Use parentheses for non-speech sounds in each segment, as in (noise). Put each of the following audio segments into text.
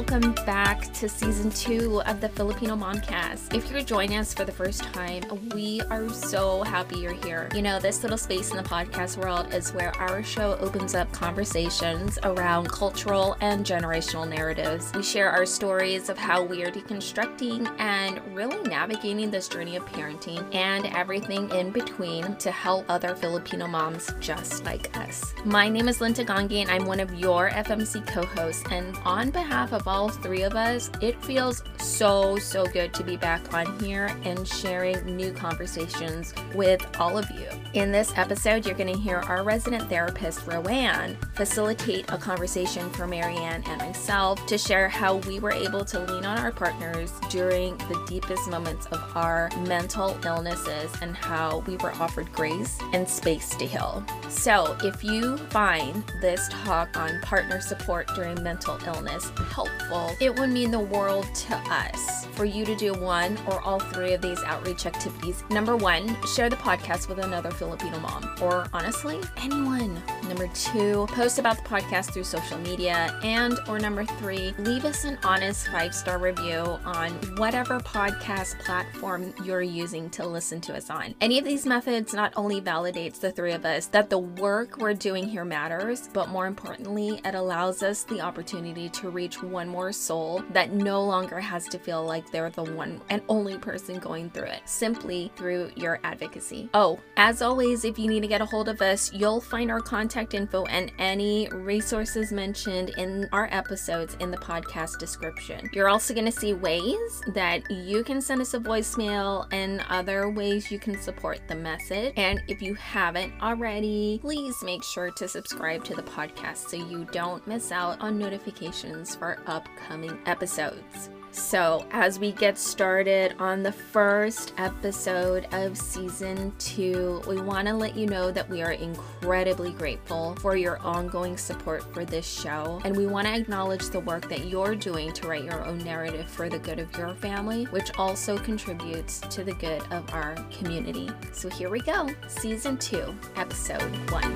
welcome back to season two of the Filipino Momcast. If you're joining us for the first time, we are so happy you're here. You know, this little space in the podcast world is where our show opens up conversations around cultural and generational narratives. We share our stories of how we are deconstructing and really navigating this journey of parenting and everything in between to help other Filipino moms just like us. My name is Linda Gongi, and I'm one of your FMC co hosts. And on behalf of all three of us, it feels so, so good to be back on here and sharing new conversations with all of you. In this episode, you're going to hear our resident therapist, Roanne, facilitate a conversation for Maryann and myself to share how we were able to lean on our partners during the deepest moments of our mental illnesses and how we were offered grace and space to heal. So, if you find this talk on partner support during mental illness helpful, it would mean the world to us for you to do one or all three of these outreach activities. Number one, share the podcast with another Filipino mom, or honestly, anyone. Number two, post about the podcast through social media. And or number three, leave us an honest five-star review on whatever podcast platform you're using to listen to us on. Any of these methods not only validates the three of us that the work we're doing here matters, but more importantly, it allows us the opportunity to reach one more soul that no longer has to feel like they're the one and only person going through it, simply through your advocacy. Oh, as always, if you need to get a hold of us, you'll find our contact info and any resources mentioned in our episodes in the podcast description. You're also going to see ways that you can send us a voicemail and other ways you can support the message. And if you haven't already, please make sure to subscribe to the podcast so you don't miss out on notifications for upcoming episodes. So, as we get started on the first episode of season two, we want to let you know that we are incredibly grateful for your ongoing support for this show. And we want to acknowledge the work that you're doing to write your own narrative for the good of your family, which also contributes to the good of our community. So, here we go season two, episode one.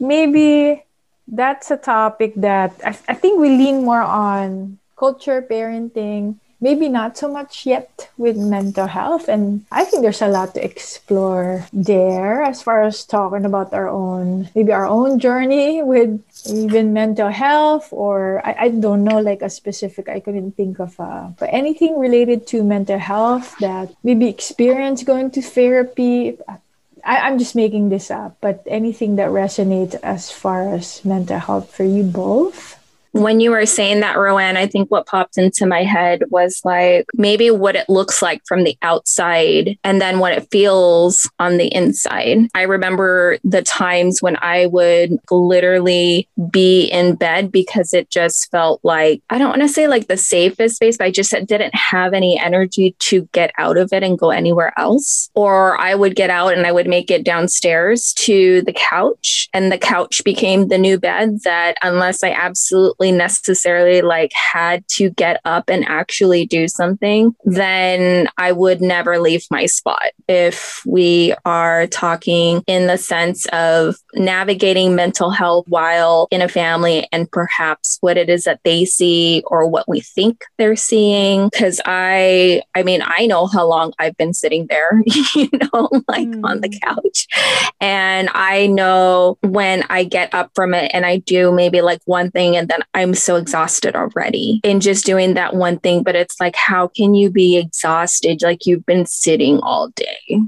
Maybe that's a topic that I, I think we lean more on culture, parenting, maybe not so much yet with mental health. And I think there's a lot to explore there as far as talking about our own, maybe our own journey with even mental health, or I, I don't know, like a specific, I couldn't think of, but anything related to mental health that maybe experience going to therapy. I, am just making this up, but anything that resonates as far as mental health for you both? When you were saying that, Roanne, I think what popped into my head was like maybe what it looks like from the outside and then what it feels on the inside. I remember the times when I would literally be in bed because it just felt like, I don't want to say like the safest space, but I just didn't have any energy to get out of it and go anywhere else. Or I would get out and I would make it downstairs to the couch, and the couch became the new bed that, unless I absolutely necessarily like had to get up and actually do something, then I would never leave my spot. If we are talking in the sense of navigating mental health while in a family and perhaps what it is that they see or what we think they're seeing. Cause I, I mean, I know how long I've been sitting there, (laughs) you know, like mm. on the mm. couch. And I know when I get up from it and I do maybe like one thing and then I'm so exhausted already in just doing that one thing. But it's like, how can you be exhausted like you've been sitting all day?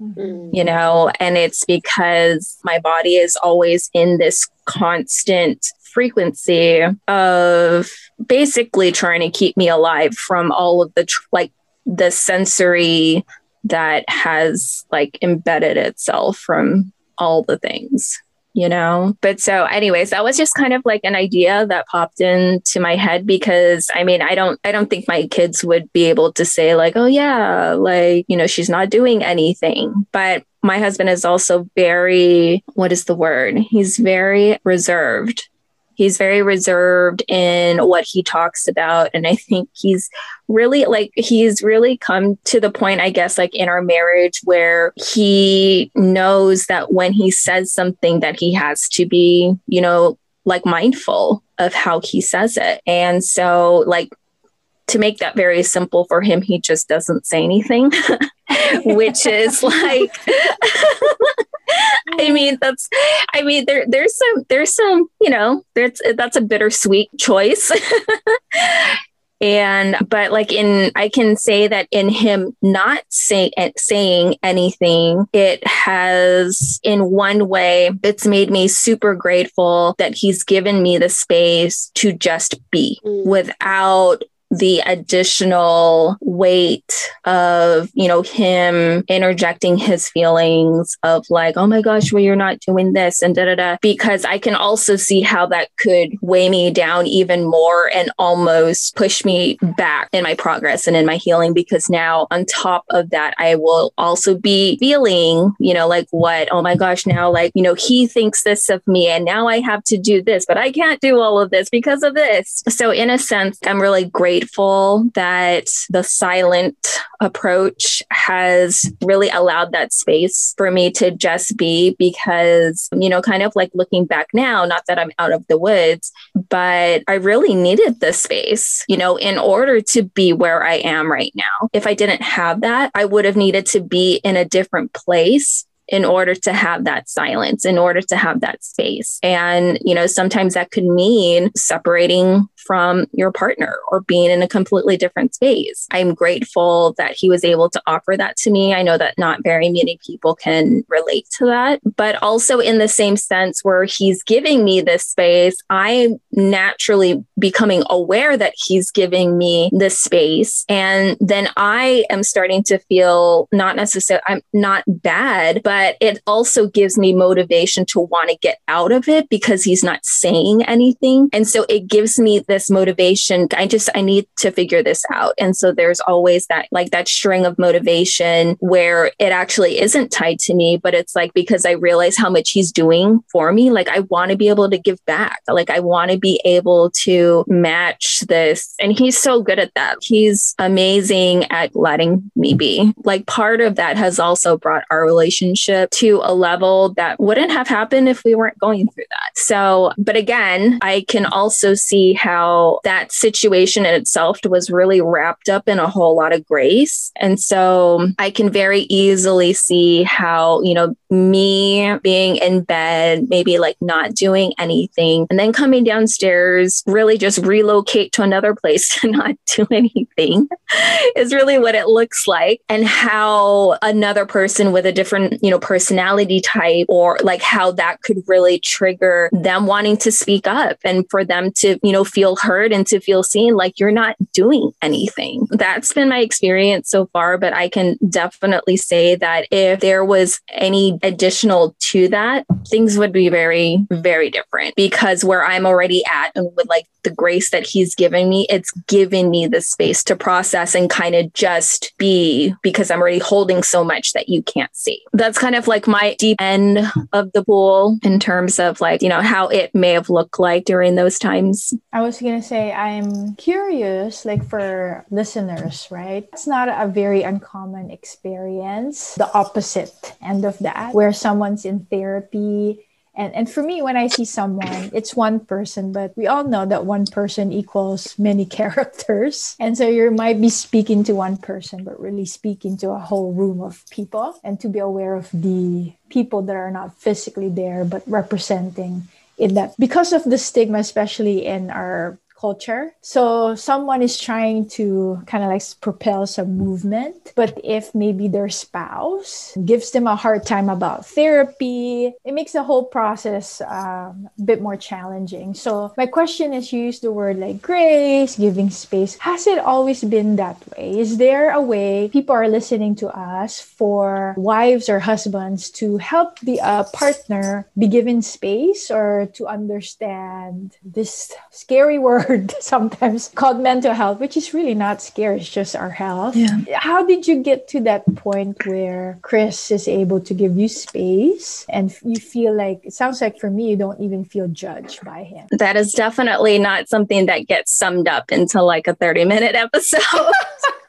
Mm-hmm. You know, and it's because my body is always in this constant frequency of basically trying to keep me alive from all of the tr- like the sensory that has like embedded itself from all the things you know? But so, anyways, that was just kind of like an idea that popped into my head because I mean, I don't, I don't think my kids would be able to say, like, oh, yeah, like, you know, she's not doing anything. But my husband is also very, what is the word? He's very reserved he's very reserved in what he talks about and i think he's really like he's really come to the point i guess like in our marriage where he knows that when he says something that he has to be you know like mindful of how he says it. And so, like, to make that very simple for him, he just doesn't say anything, (laughs) which is like, (laughs) I mean, that's, I mean, there, there's some, there's some, you know, there's, that's a bittersweet choice. (laughs) and but like in i can say that in him not say, saying anything it has in one way it's made me super grateful that he's given me the space to just be mm. without the additional weight of, you know, him interjecting his feelings of like, oh my gosh, well, you're not doing this and da da da. Because I can also see how that could weigh me down even more and almost push me back in my progress and in my healing. Because now, on top of that, I will also be feeling, you know, like what, oh my gosh, now, like, you know, he thinks this of me and now I have to do this, but I can't do all of this because of this. So, in a sense, I'm really grateful grateful that the silent approach has really allowed that space for me to just be because, you know, kind of like looking back now, not that I'm out of the woods, but I really needed this space, you know, in order to be where I am right now. If I didn't have that, I would have needed to be in a different place in order to have that silence, in order to have that space. And, you know, sometimes that could mean separating from your partner or being in a completely different space. I'm grateful that he was able to offer that to me. I know that not very many people can relate to that, but also in the same sense where he's giving me this space, I'm naturally becoming aware that he's giving me this space. And then I am starting to feel not necessarily, I'm not bad, but it also gives me motivation to want to get out of it because he's not saying anything. And so it gives me this this motivation. I just, I need to figure this out. And so there's always that, like that string of motivation where it actually isn't tied to me, but it's like because I realize how much he's doing for me, like I want to be able to give back. Like I want to be able to match this. And he's so good at that. He's amazing at letting me be. Like part of that has also brought our relationship to a level that wouldn't have happened if we weren't going through that. So, but again, I can also see how how that situation in itself was really wrapped up in a whole lot of grace. And so I can very easily see how, you know, me being in bed, maybe like not doing anything, and then coming downstairs, really just relocate to another place (laughs) to not do anything (laughs) is really what it looks like. And how another person with a different, you know, personality type or like how that could really trigger them wanting to speak up and for them to, you know, feel heard and to feel seen like you're not doing anything. That's been my experience so far, but I can definitely say that if there was any additional to that, things would be very, very different because where I'm already at and with like the grace that he's given me, it's given me the space to process and kind of just be because I'm already holding so much that you can't see. That's kind of like my deep end of the pool in terms of like, you know, how it may have looked like during those times. I was going to say, I'm curious, like for listeners, right? It's not a very uncommon experience, the opposite end of that, where someone's in therapy and and for me when i see someone it's one person but we all know that one person equals many (laughs) characters and so you might be speaking to one person but really speaking to a whole room of people and to be aware of the people that are not physically there but representing in that because of the stigma especially in our culture. So someone is trying to kind of like propel some movement, but if maybe their spouse gives them a hard time about therapy, it makes the whole process um, a bit more challenging. So my question is you use the word like grace, giving space. Has it always been that way? Is there a way people are listening to us for wives or husbands to help the uh, partner be given space or to understand this scary word word (laughs) sometimes called mental health, which is really not scary. It's just our health. Yeah. How did you get to that point where Chris is able to give you space and you feel like, it sounds like for me, you don't even feel judged by him? That is definitely not something that gets summed up into like a 30 minute episode.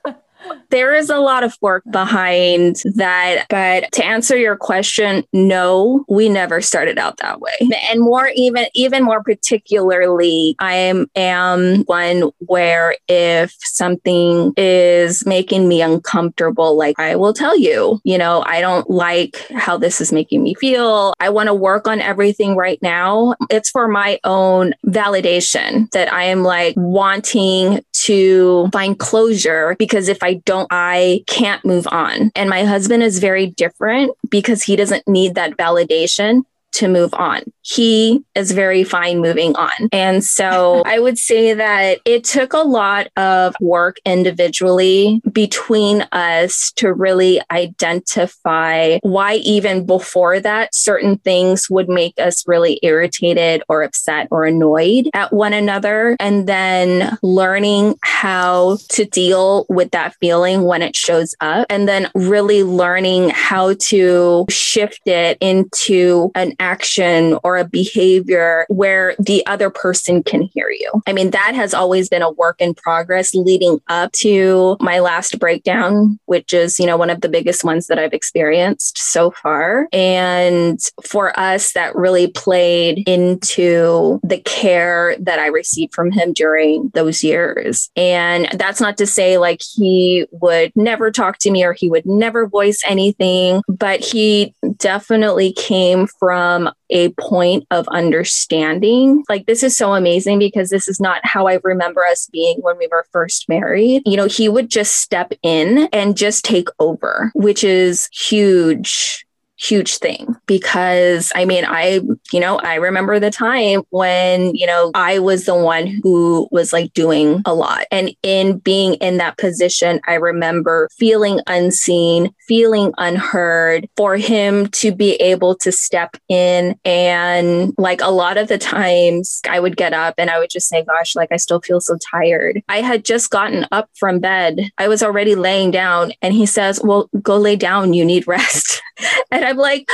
(laughs) (laughs) there is a lot of work behind that. But to answer your question, no, we never started out that way. And more even even more particularly, I am, am one where if something is making me uncomfortable, like I will tell you, you know, I don't like how this is making me feel. I want to work on everything right now. It's for my own validation that I am like wanting to find closure because if I don't, I can't move on. And my husband is very different because he doesn't need that validation to move on. He is very fine moving on. And so (laughs) I would say that it took a lot of work individually between us to really identify why, even before that, certain things would make us really irritated or upset or annoyed at one another. And then learning how to deal with that feeling when it shows up. And then really learning how to shift it into an action or a behavior where the other person can hear you. I mean, that has always been a work in progress leading up to my last breakdown, which is, you know, one of the biggest ones that I've experienced so far. And for us, that really played into the care that I received from him during those years. And that's not to say like he would never talk to me or he would never voice anything, but he definitely came from from a point of understanding. Like, this is so amazing because this is not how I remember us being when we were first married. You know, he would just step in and just take over, which is huge huge thing because I mean, I, you know, I remember the time when, you know, I was the one who was like doing a lot. And in being in that position, I remember feeling unseen, feeling unheard, for him to be able to step in. And like a lot of the times I would get up and I would just say, gosh, like I still feel so tired. I had just gotten up from bed. I was already laying down and he says, well, go lay down. You need rest. (laughs) (laughs) and I'm like,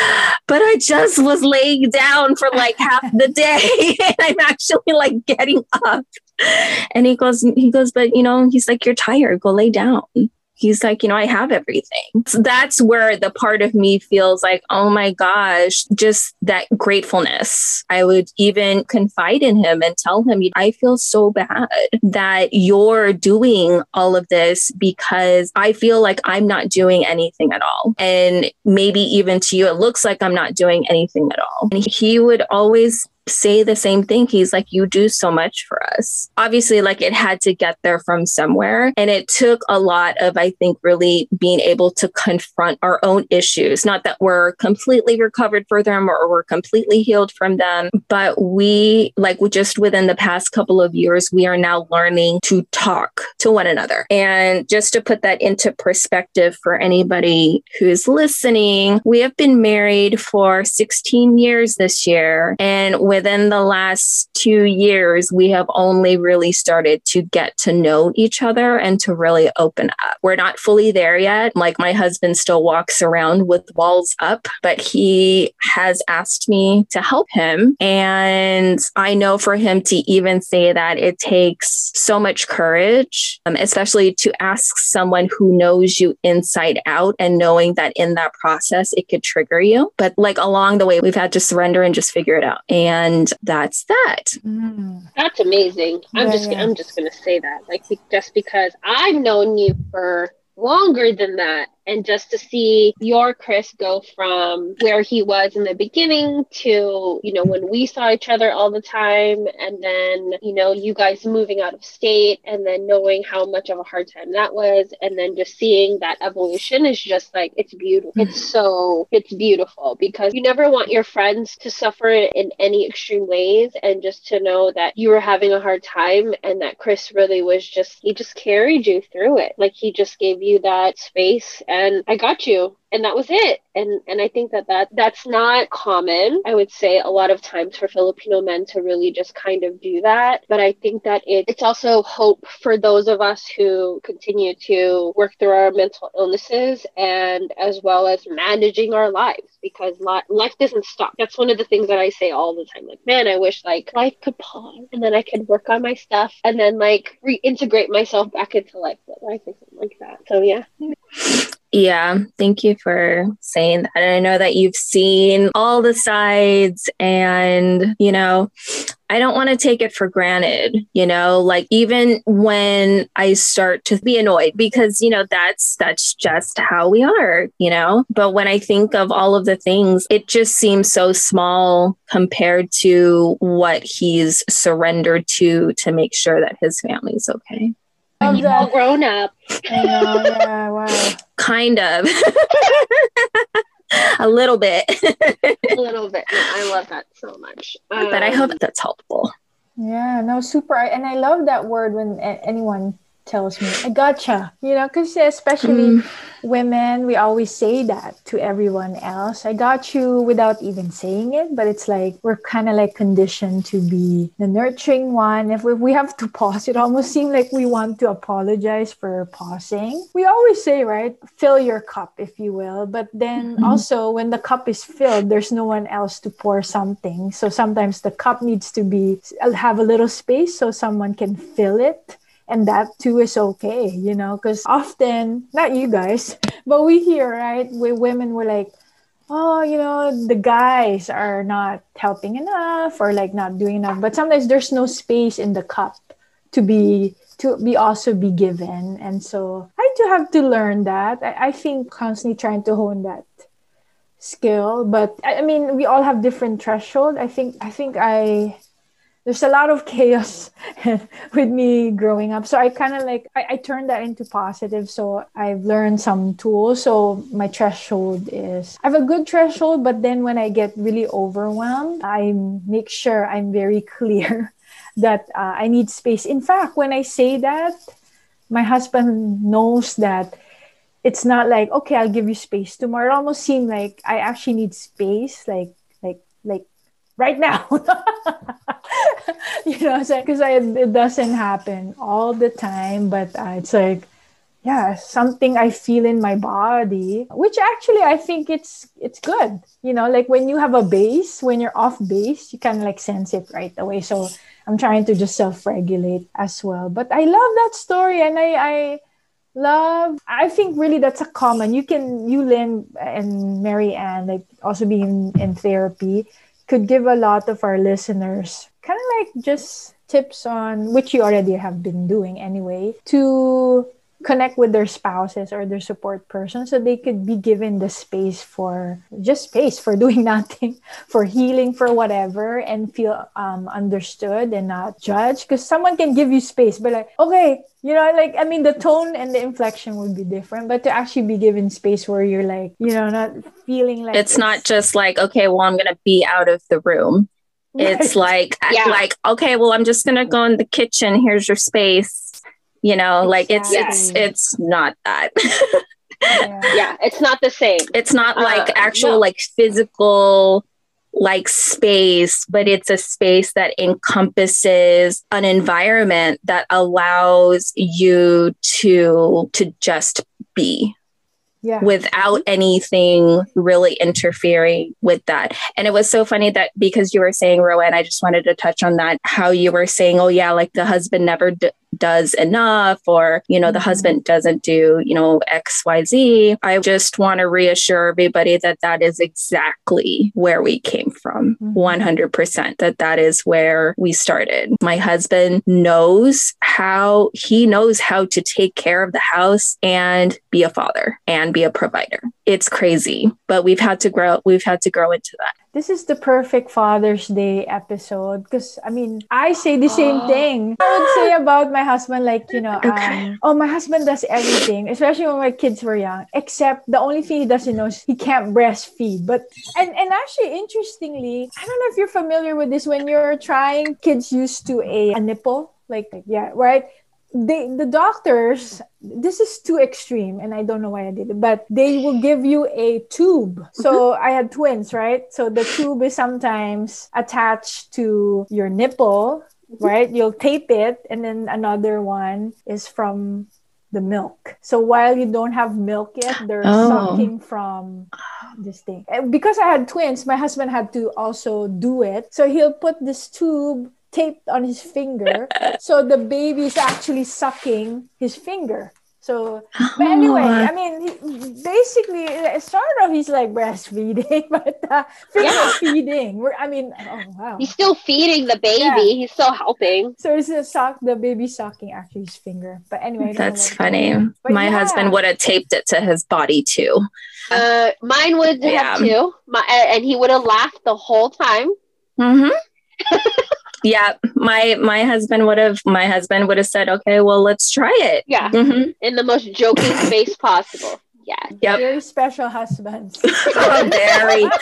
but I just was laying down for like half the day (laughs) and I'm actually like getting up. And he goes, he goes, but you know, he's like, you're tired, go lay down he's like, you know, I have everything. So that's where the part of me feels like, oh my gosh, just that gratefulness. I would even confide in him and tell him, I feel so bad that you're doing all of this because I feel like I'm not doing anything at all. And maybe even to you, it looks like I'm not doing anything at all. And he would always say the same thing. He's like, You do so much for us. Obviously, like it had to get there from somewhere. And it took a lot of, I think, really being able to confront our own issues. Not that we're completely recovered for them or we're completely healed from them, but we, like, just within the past couple of years, we are now learning to talk to one another. And just to put that into perspective for anybody who's listening, we have been married for 16 years this year. And within the last two years, we have only really started to get to know each other and to really open up. We're not fully there yet. Like my husband still walks around with walls up, but he has asked me to help him. And I know for him to even say that it takes so much courage, um, especially to ask someone who knows you inside out and knowing that in that process it could trigger you. But like along the way, we've had to surrender and just figure it out. And and that's that mm. that's amazing i'm yeah, just yeah. i'm just gonna say that like just because i've known you for longer than that and just to see your Chris go from where he was in the beginning to, you know, when we saw each other all the time, and then, you know, you guys moving out of state, and then knowing how much of a hard time that was, and then just seeing that evolution is just like, it's beautiful. Mm-hmm. It's so, it's beautiful because you never want your friends to suffer in any extreme ways, and just to know that you were having a hard time and that Chris really was just, he just carried you through it. Like he just gave you that space and I got you and that was it and and i think that that that's not common i would say a lot of times for filipino men to really just kind of do that but i think that it, it's also hope for those of us who continue to work through our mental illnesses and as well as managing our lives because life doesn't stop that's one of the things that i say all the time like man i wish like life could pause and then i could work on my stuff and then like reintegrate myself back into life but life isn't like that. So yeah. Yeah, thank you for saying that. And I know that you've seen all the sides, and you know, I don't want to take it for granted, you know, like even when I start to be annoyed because, you know, that's that's just how we are, you know. But when I think of all of the things, it just seems so small compared to what he's surrendered to to make sure that his family's okay. Love that. all grown up. I know, yeah, wow. Kind of. (laughs) a little bit. a (laughs) little bit. I love that so much. Um, but I hope um, that's helpful. Yeah, no, super. And I love that word when anyone tells me, I gotcha. You know, because especially mm. women, we always say that to everyone else. I got you without even saying it, but it's like we're kind of like conditioned to be the nurturing one. If we, if we have to pause, it almost seems like we want to apologize for pausing. We always say, right, fill your cup, if you will. But then mm-hmm. also, when the cup is filled, there's no one else to pour something. So sometimes the cup needs to be have a little space so someone can fill it and that too is okay you know because often not you guys (laughs) but we hear right we women were like oh you know the guys are not helping enough or like not doing enough. But sometimes there's no space in the cup to be to be also be given. And so i do have to learn that. I, I think constantly trying to hone that skill. But I, I mean we all have different threshold. I think i think i there's a lot of chaos (laughs) with me growing up. So I kind of like I, I turned that into positive. So I've learned some tools. So my threshold is I have a good threshold, but then when I get really overwhelmed, I make sure I'm very (laughs) clear that uh, I need space. In fact, when I say that, my husband knows that it's not like okay, I'll give you space tomorrow. It almost seemed like I actually need space, like like like right now. (laughs) you know, because it doesn't happen all the time, but uh, it's like, yeah, something I feel in my body, which actually I think it's it's good. You know, like when you have a base, when you're off base, you kind of like sense it right away. So I'm trying to just self-regulate as well. But I love that story, and I I love i think really that's a common you can you Lynne and Maryann like also being in therapy could give a lot of our listeners kind of like just tips on which you already have been doing anyway to connect with their spouses or their support person so they could be given the space for just space for (laughs) doing nothing for healing for whatever and feel um, understood and not judged. Because someone can give you space but like okay you know like i mean the tone and the inflection would be different but to actually be given space where you're like you know not feeling like it's, it's not just like okay well i'm gonna be out of the room. It's like yeah. like okay well i'm just gonna go in the kitchen. Here's your space you know like it's it's it's not that yeah. yeah. it's not the same it's not like uh, actual no. like physical like space but it's a space that encompasses an environment that allows you to to just be yeah. without anything really interfering with that. And it was so funny that because you were saying, Roanne, I just wanted to touch on that, how you were saying, oh, yeah, like the husband never d- does enough, or, you know, the mm-hmm. husband doesn't do, you know, XYZ. I just want to reassure everybody that that is exactly where we came from mm-hmm. 100%, that that is where we started. My husband knows how, he knows how to take care of the house and be a father and be a provider. It's crazy, but we've had to grow, we've had to grow into that. This is the perfect Father's Day episode because I mean, I say the same oh. thing. I would say about my husband, like, you know, okay. um, oh, my husband does everything, especially when my kids were young, except the only thing he doesn't know is he can't breastfeed. But, and, and actually, interestingly, I don't know if you're familiar with this when you're trying, kids used to a, a nipple like yeah right they the doctors this is too extreme and i don't know why i did it but they will give you a tube. So mm-hmm. i had twins right? So the tube is sometimes attached to your nipple right? You'll tape it and then another one is from the milk. So while you don't have milk yet they're oh. sucking from this thing. Because i had twins my husband had to also do it. So he'll put this tube taped on his finger. so the baby is actually sucking his finger. So, but anyway, I mean, he, basically, sort of, he's like breastfeeding, (laughs) but uh, finger yeah. feeding. We're, I mean, oh wow, he's still feeding the baby. Yeah. He's still helping. So it's a sock. The baby sucking actually his finger. But anyway, that's funny. My yeah. husband would have taped it to his body too. Uh, mine would have too. My, and he would have laughed the whole time. Mm-hmm. (laughs) yeah my my husband would have my husband would have said okay well let's try it. Yeah. Mm-hmm. in the most joking (laughs) face possible. Yeah. Yep. very special husbands. (laughs) Very. (laughs)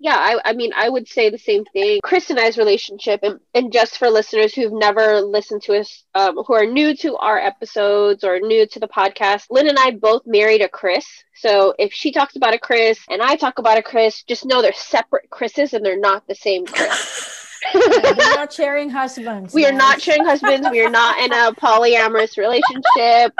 Yeah I, I mean i would say the same thing. Chris and i's relationship and, and just for listeners who've never listened to us um, who are new to our episodes or new to the podcast Lynne and i both married a chris. So if she talks about a chris and i talk about a chris just know they're separate chris's and they're not the same chris we're not sharing husbands. We are not sharing husbands. We are not in a polyamorous relationship.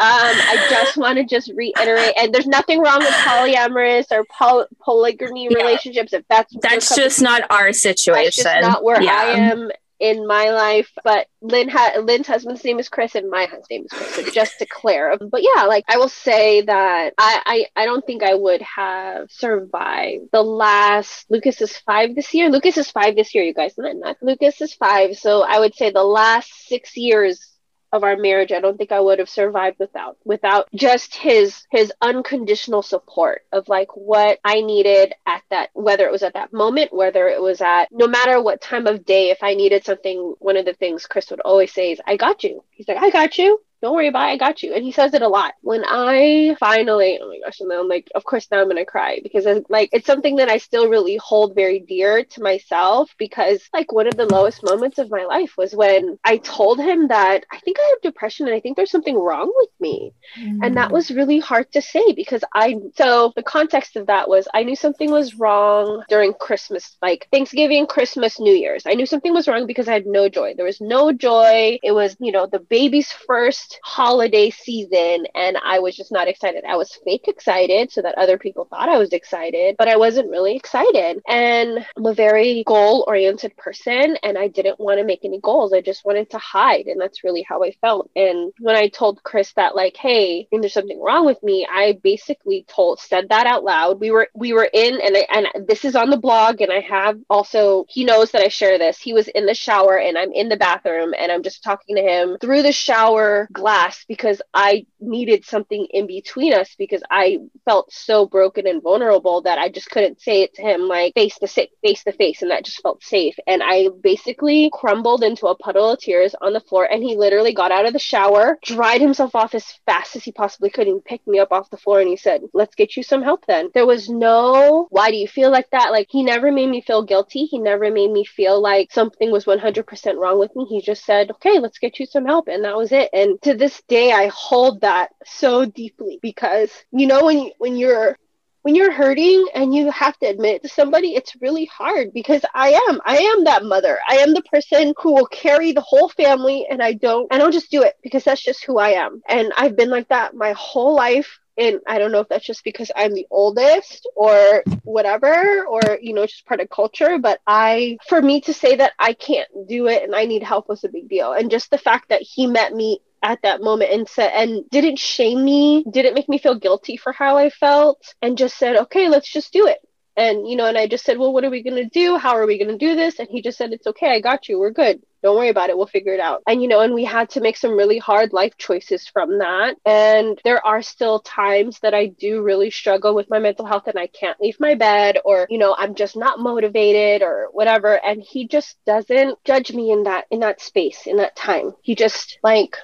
Um, I just want to just reiterate, and there's nothing wrong with polyamorous or poly- polygamy yeah. relationships. If that's that's just not our situation. That's just not where yeah. I am in my life, but Lynne ha- Lynne's husband's name is Chris and my husband's name is Chris. So just to clear. But yeah, like I will say that I, I I don't think I would have survived the last Lucas is five this year. Lucas is five this year, you guys. Not Lucas is five. So I would say the last six years of our marriage i don't think i would have survived without without just his his unconditional support of like what i needed at that whether it was at that moment whether it was at no matter what time of day if i needed something one of the things chris would always say is i got you. He's like i got you don't worry about it, I got you. And he says it a lot. When I finally, oh my gosh, and then I'm like, of course now I'm gonna cry because I, like it's something that I still really hold very dear to myself because like one of the lowest moments of my life was when I told him that I think I have depression and I think there's something wrong with me. Mm. And that mm. was really hard to say because I so the context of that was I knew something was wrong during Christmas, like Thanksgiving, Christmas, New Year's. I knew something was wrong because I had no joy. There was no joy. It was, you know, the baby's first holiday season and I was just not excited. I was fake excited so that other people thought I was excited, but I wasn't really excited. And I'm a very goal oriented person and I didn't want to make any goals. I just wanted to hide. And that's really how I felt. And when I told Chris that, like, hey, there's something wrong with me, I basically told, said that out loud. We were, we were in, and, I, and this is on the blog, and I have also, he knows that I share this. He was in the shower and I'm in the bathroom and I'm just talking to him through the shower glass because I needed something in between us because I felt so broken and vulnerable that I just couldn't say it to him like face to face to face and that just felt safe. And I basically crumbled into a puddle of tears on the floor and he literally got out of the shower dried himself off as fast as he possibly could and picked me up off the floor and he said let's get you some help then. There was no why do you feel like that? Like he never made me feel guilty. He never made me feel like something was 100% wrong with me. He just said okay let's get you some help and that was it. And to this day I hold that so deeply because you know when you, when you're when you're hurting and you have to admit it to somebody, it's really hard because I am. I am that mother. I am the person who will carry the whole family and I don't I don't just do it because that's just who I am. And I've been like that my whole life and I don't know if that's just because I'm the oldest or whatever, or you know, just part of culture. But I, for me to say that I can't do it and I need help was a big deal. And just the fact that he met me at that moment and said and didn't shame me, didn't make me feel guilty for how I felt, and just said, okay, let's just do it. And you know, and I just said, well, what are we gonna do? How are we gonna do this? And he just said, it's okay, I got you, we're good. Don't worry about it. We'll figure it out. And, you know, and we had to make some really hard life choices from that. And there are still times that I do really struggle with my mental health and I can't leave my bed or, you know, I'm just not motivated or whatever. And he just doesn't judge me in that, in that space, in that time. He just like,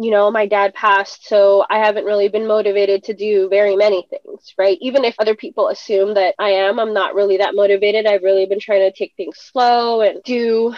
you know, my dad passed, so I haven't really been motivated to do very many things, right? Even if other people assume that I am, I'm not really that motivated. I've really been trying to take things slow and do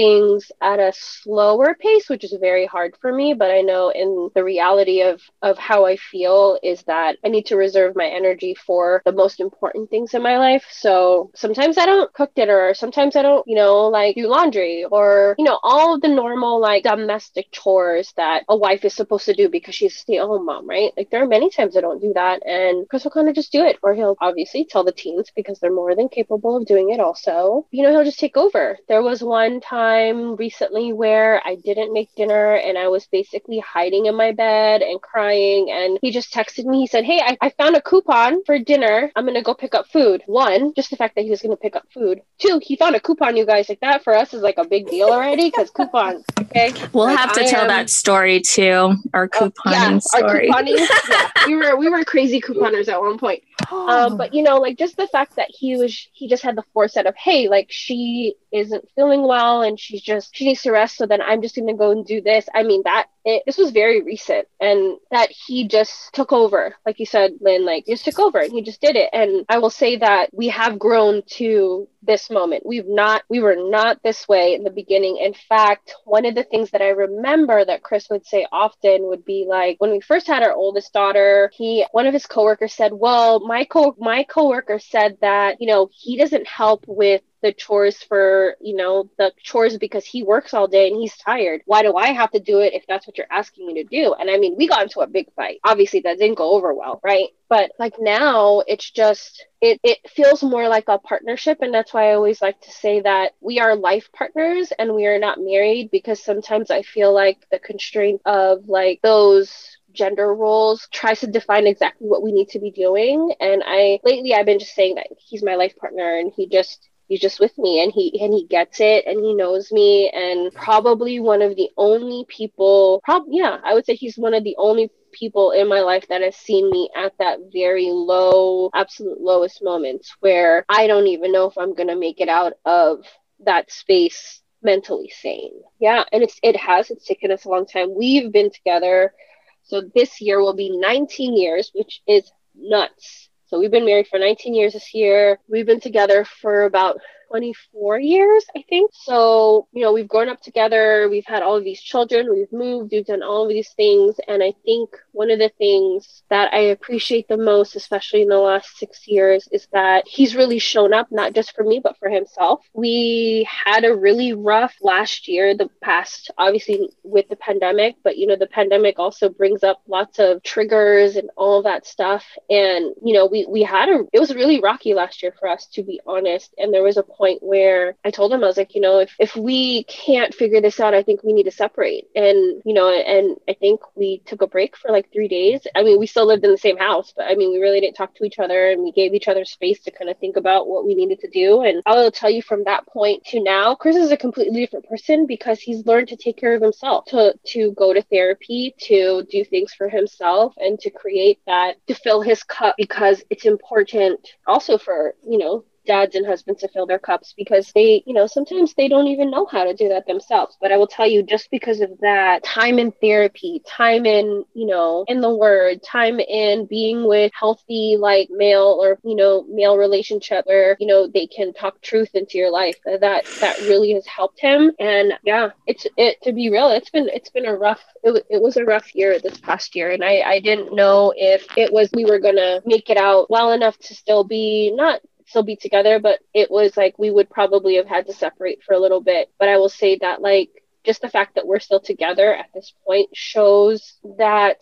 things at a slower pace, which is very hard for me. But I know in the reality of, of how I feel is that I need to reserve my energy for the most important things in my life. So sometimes I don't cook dinner, or sometimes I don't, you know, like do laundry or, you know, all the normal like domestic chores that a wife is supposed to do because she's a stay at home mom, right? Like there are many times I don't do that. And Chris will kind of just do it, or he'll obviously tell the teens because they're more than capable of doing it also. You know, he'll just take over. There was one time time recently where I didn't make dinner and I was basically hiding in my bed and crying. And he just texted me. He said, Hey, I, I found a coupon for dinner. I'm going to go pick up food. One, just the fact that he was going to pick up food. Two, he found a coupon, you guys. Like that for us is like a big deal already because coupons. Okay. We'll like, have to I tell am... that story too. Our couponing uh, yeah, story. Our couponing, (laughs) yeah, we were we were crazy couponers at one point. (gasps) Um, but you know, like just the fact that he was he just had the foresight of, hey, like she isn't feeling well and she's just she needs to rest so then i'm just going to go and do this. I mean that it, this was very recent and that he just took over. Like you said Lynne like just took over and he just did it. And i will say that we have grown to this moment. We've not we were not this way in the beginning. In fact one of the things that i remember that chris would say often would be like when we first had our oldest daughter he one of his coworkers said well my co my coworker said that you know he doesn't help with the chores for, you know, the chores because he works all day and he's tired. Why do I have to do it if that's what you're asking me to do? And I mean, we got into a big fight. Obviously, that didn't go over well, right? But like now, it's just, it, it feels more like a partnership. And that's why I always like to say that we are life partners and we are not married because sometimes I feel like the constraint of like those gender roles tries to define exactly what we need to be doing and i lately i've been just saying that he's my life partner and he just he's just with me and he and he gets it and he knows me and probably one of the only people prob yeah i would say he's one of the only people in my life that has seen me at that very low absolute lowest moments where i don't even know if i'm going to make it out of that space mentally sane. Yeah and it's it has it's taken us a long time. We've been together so this year will be 19 years which is nuts so we've been married for 19 years this year. We've been together for about 24 years, I think. So, you know, we've grown up together. We've had all of these children. We've moved. We've done all of these things. And I think one of the things that I appreciate the most, especially in the last six years, is that he's really shown up, not just for me, but for himself. We had a really rough last year, the past, obviously, with the pandemic, but, you know, the pandemic also brings up lots of triggers and all that stuff. And, you know, we, we had a, it was really rocky last year for us, to be honest. And there was a point where I told him, I was like, you know, if, if we can't figure this out, I think we need to separate. And, you know, and I think we took a break for like three days. I mean, we still lived in the same house, but I mean, we really didn't talk to each other and we gave each other space to kind of think about what we needed to do. And I will tell you from that point to now, Chris is a completely different person because he's learned to take care of himself, to, to go to therapy, to do things for himself and to create that, to fill his cup because it's important also for, you know, dads and husbands to fill their cups because they, you know, sometimes they don't even know how to do that themselves. But I will tell you, just because of that, time in therapy, time in, you know, in the word, time in being with healthy, like male or, you know, male relationship where, you know, they can talk truth into your life. Uh, that, that really has helped him. And yeah, it's, it, to be real, it's been, it's been a rough, it, it was a rough year this past year. And I, I didn't know if it was, we were going to make it out well enough to still be not still be together, but it was like we would probably have had to separate for a little bit. But I will say that, like, just the fact that we're still together at this point shows that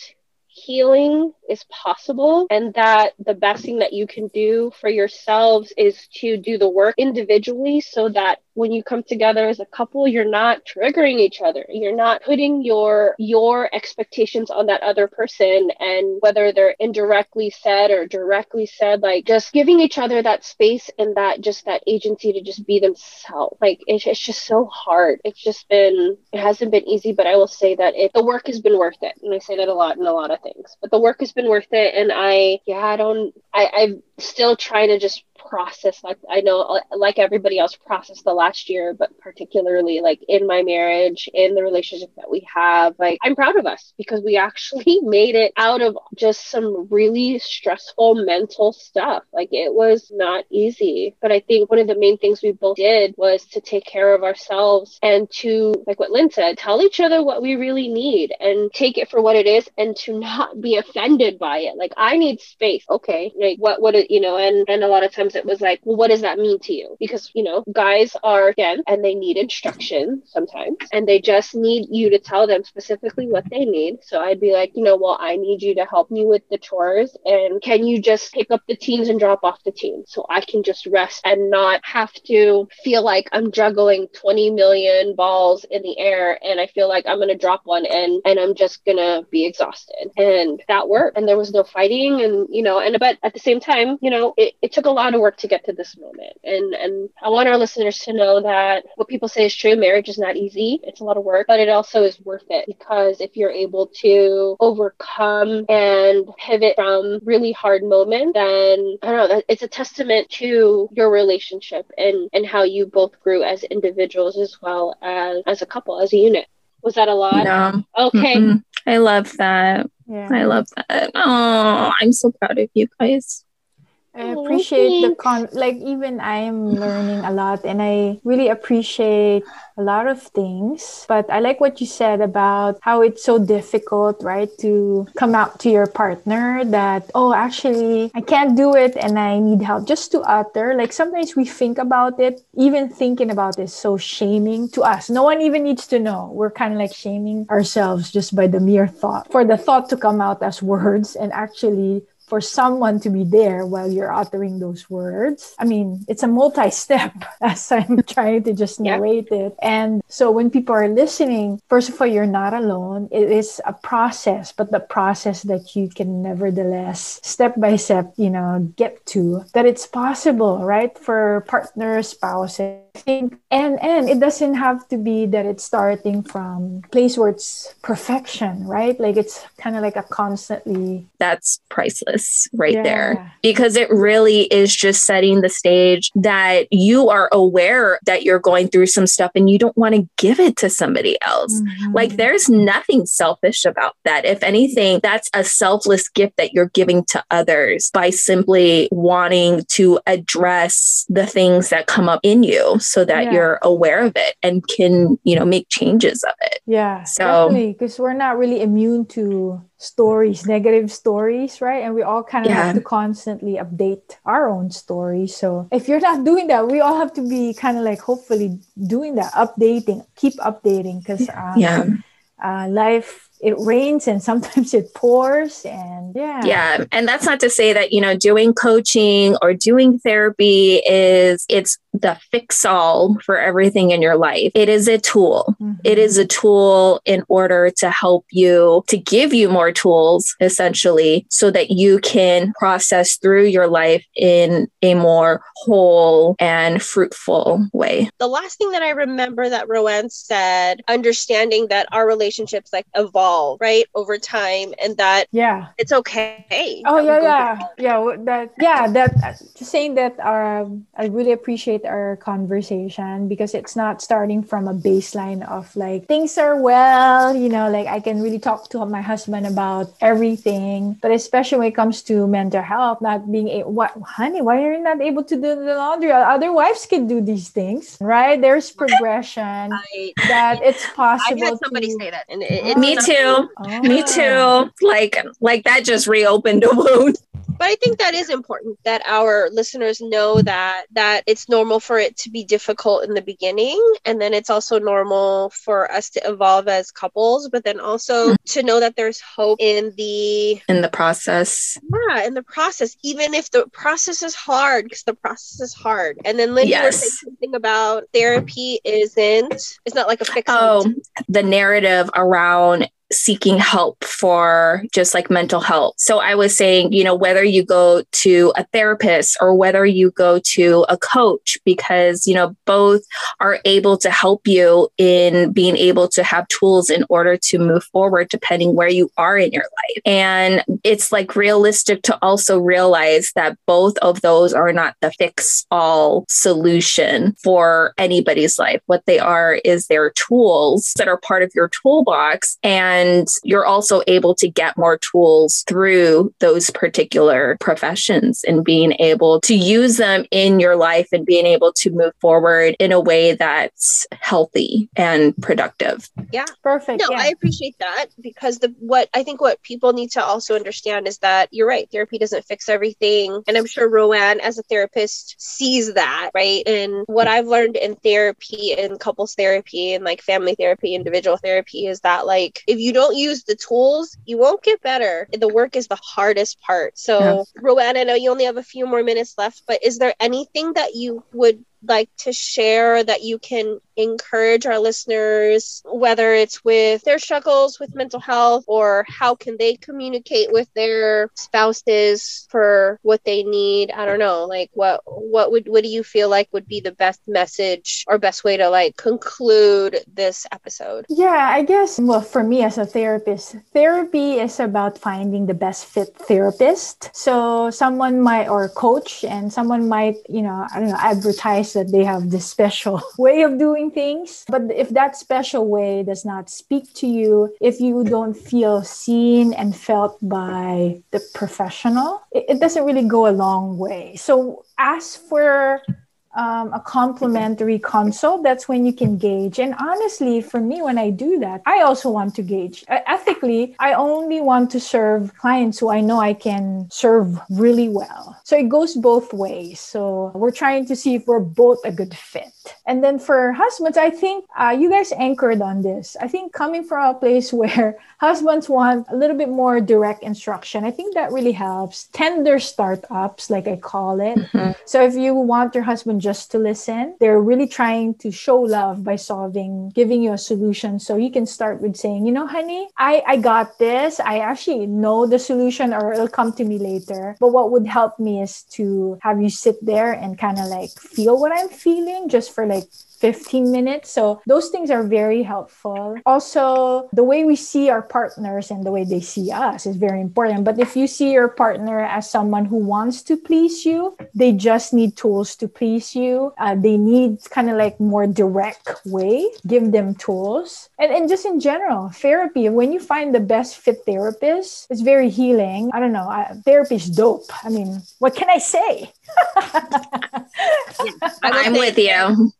healing is possible and that the best thing that you can do for yourselves is to do the work individually so that when you come together as a couple you're not triggering each other. You're not putting your your expectations on that other person and whether they're indirectly said or directly said like just giving each other that space and that just that agency to just be themselves. Like it's, it's just so hard. It's just been it hasn't been easy but i will say that it the work has been worth it. And i say that a lot in a lot of things but the work has been worth it. And i yeah i don't i i'm still trying to just process like i know like everybody else process the last year but particularly like in my marriage in the relationship that we have like i'm proud of us because we actually (laughs) made it out of just some really stressful mental stuff. Like it was not easy. But i think one of the main things we both did was to take care of ourselves and to like what Lynne said tell each other what we really need and take it for what it is and to not be offended by it. Like i need space. Okay like what what you know and and a lot of times it was like, well, what does that mean to you? Because, you know, guys are, again, and they need instruction sometimes, and they just need you to tell them specifically what they need. So I'd be like, you know, well, I need you to help me with the chores, and can you just pick up the teams and drop off the teams so I can just rest and not have to feel like I'm juggling 20 million balls in the air and I feel like I'm to drop one and, and I'm just to be exhausted. And that worked. And there was no fighting. And, you know, and but at the same time, you know, it, it took a lot of work to get to this moment. And, and I want our listeners to know that what people say is true. Marriage is not easy. It's a lot of work, but it also is worth it because if you're able to overcome and pivot from really hard moments, then I don't know, it's a testament to your relationship and, and how you both grew as individuals as well as as a couple, as a unit. Was that a lot? No. Okay. Mm-mm. I love that. Yeah. I love that. Oh, I'm so proud of you guys. I oh, appreciate the con like even I'm learning a lot and I really appreciate a lot of things. But I like what you said about how it's so difficult, right? To come out to your partner that, oh, actually, I can't do it and I need help. Just to utter, like sometimes we think about it, even thinking about it, so shaming to us. No one even needs to know. We're kind of like shaming ourselves just by the mere thought. For the thought to come out as words and actually for someone to be there while you're uttering those words. I mean, it's a multi step (laughs) as I'm trying to just narrate yeah. it. And so when people are listening, first of all, you're not alone. It is a process, but the process that you can nevertheless step by step, you know, get to that it's possible, right? For partners, spouses. think and and it doesn't have to be that it's starting from place where it's perfection, right? Like it's kind of like a constantly that's priceless right yeah. there because it really is just setting the stage that you are aware that you're going through some stuff and you don't want to give it to somebody else. Mm-hmm. Like there's nothing selfish about that. If anything, that's a selfless gift that you're giving to others by simply wanting to address the things that come up in you so that yeah. you're aware of it and can, you know, make changes of it. Yeah. So because we're not really immune to stories, negative stories, right? And we all kind of yeah. have to constantly update our own stories. So if you're not doing that, we all have to be kind of like hopefully doing that, updating, keep updating because um, yeah. Uh, life it rains and sometimes it pours and yeah. Yeah and that's not to say that you know doing coaching or doing therapy is it's the fix all for everything in your life. It is a tool. Mm-hmm. it is a tool in order to help you to give you more tools essentially so that you can process through your life in a more whole and fruitful way. The last thing that i remember that Roanne said understanding that our relationships like evolve evolve right over time and that yeah. it's okay oh yeah yeah. yeah that yeah that just saying that um i really appreciate our conversation because it's not starting from a baseline of like things are well you know like i can really talk to my husband about everything but especially when it comes to mental health not being a what honey why are you not able to do the laundry? Other wives can do these things right? There's progression I, that it's possible i had somebody to, say that and it, it, me too too. Oh. Me too. Like like that just reopened a wound (laughs) but i think that is important that our listeners know that that it's normal for it to be difficult in the beginning and then it's also normal for us to evolve as couples but then also hmm. to know that there's hope in the in the process yeah in the process even if the process is hard because the process is hard and then Linda yes. was saying something about therapy isn't it's not like a fix oh the narrative around seeking help for just like mental health. So I was saying, you know, whether you go to a therapist or whether you go to a coach, because, you know, both are able to help you in being able to have tools in order to move forward, depending where you are in your life. And it's like realistic to also realize that both of those are not the fix all solution for anybody's life. What they are is their tools that are part of your toolbox. And And you're also able to get more tools through those particular professions and being able to use them in your life and being able to move forward in a way that's healthy and productive. Yeah. Perfect. No, yeah. I appreciate that because the what I think what people need to also understand is that you're right, therapy doesn't fix everything. And I'm sure Roanne as a therapist sees that, right? And what I've learned in therapy and couples therapy and like family therapy, individual therapy is that like if you don't use the tools, you won't get better. The work is the hardest part. So, yeah. Roanne, I know you only have a few more minutes left, but is there anything that you would like to share that you can encourage our listeners, whether it's with their struggles with mental health or how can they communicate with their spouses for what they need? I don't know. Like what what would what do you feel like would be the best message or best way to like conclude this episode? Yeah, I guess well for me as a therapist, therapy is about finding the best fit therapist. So someone might or coach and someone might, you know, I don't know, advertise that they have this special (laughs) way of doing things. But if that special way does not speak to you, if you don't feel seen and felt by the professional, it, it doesn't really go a long way. So ask for um, a complimentary consult, that's when you can gauge. And honestly, for me, when I do that, I also want to gauge. Uh, ethically, I only want to serve clients who I know I can serve really well. So it goes both ways. So we're trying to see if we're both a good fit. And then for husbands, I think uh, you guys anchored on this. I think coming from a place (laughs) where husbands want a little bit more direct instruction, I think that really helps. Tender startups, like I call it. Mm-hmm. So if you want your husband just to listen, they're really trying to show love by solving, giving you a solution. So you can start with saying, you know, honey, I, I got this. I actually know the solution or it'll come to me later. But what would help me is to have you sit there and kind of like feel what I'm feeling just for like 15 minutes. So those things are very helpful. Also, the way we see our partners and the way they see us is very important. But if you see your partner as someone who wants to please you, they just need tools to please you. Uh, they need kind of like more direct way. Give them tools. And, and just in general, therapy, when you find the best fit therapist, it's very healing. I don't know. I, therapy is dope. I mean, what can I say? Yeah, I'm with you.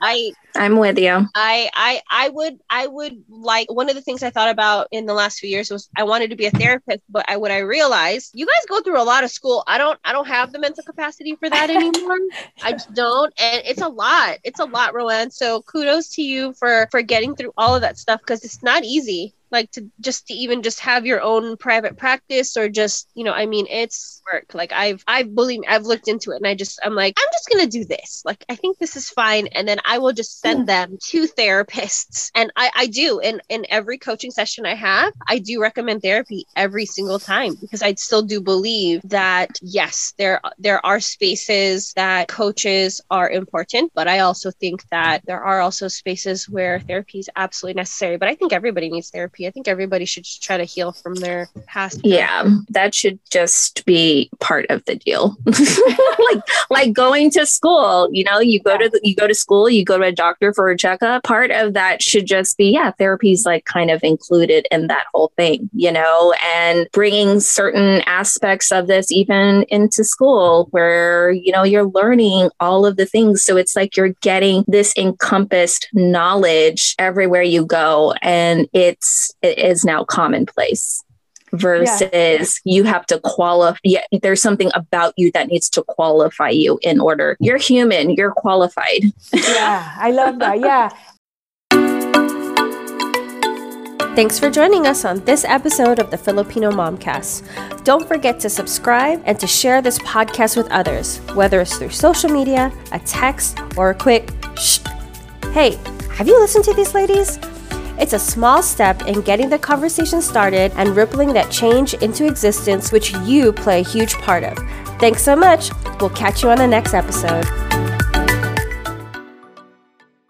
I I'm with you. I I I would I would like one of the things I thought about in the last few years was I wanted to be a therapist, but I what I realized you guys go through a lot of school. I don't I don't have the mental capacity for that anymore. I just don't, and it's a lot. It's a lot, Roanne. So kudos to you for for getting through all of that stuff because it's not easy like to just to even just have your own private practice or just you know i mean it's work. Like i've i've believe i've looked into it and i just i'm like i'm just gonna do this. Like i think this is fine. And then i will just send mm. them to therapists. And i i do. In in every coaching session i have i do recommend therapy every single time because i still do believe that yes there there are spaces that coaches are important but i also think that there are also spaces where therapy is absolutely necessary. But i think everybody needs therapy therapy. I think everybody should try to heal from their past. Yeah, that should just be part of the deal. (laughs) like like going to school, you know, you go to the, you go to school, you go to a doctor for a checkup. Part of that should just be yeah, therapy's like kind of included in that whole thing, you know, and bringing certain aspects of this even into school where you know you're learning all of the things so it's like you're getting this encompassed knowledge everywhere you go and it's it is now commonplace versus yeah. you have to qualify yeah, there's something about you that needs to qualify you in order you're human you're qualified yeah i love that yeah Thanks for joining us on this episode of the Filipino Momcast. Don't forget to subscribe and to share this podcast with others, whether it's through social media, a text, or a quick shh. Hey, have you listened to these ladies? It's a small step in getting the conversation started and rippling that change into existence, which you play a huge part of. Thanks so much. We'll catch you on the next episode.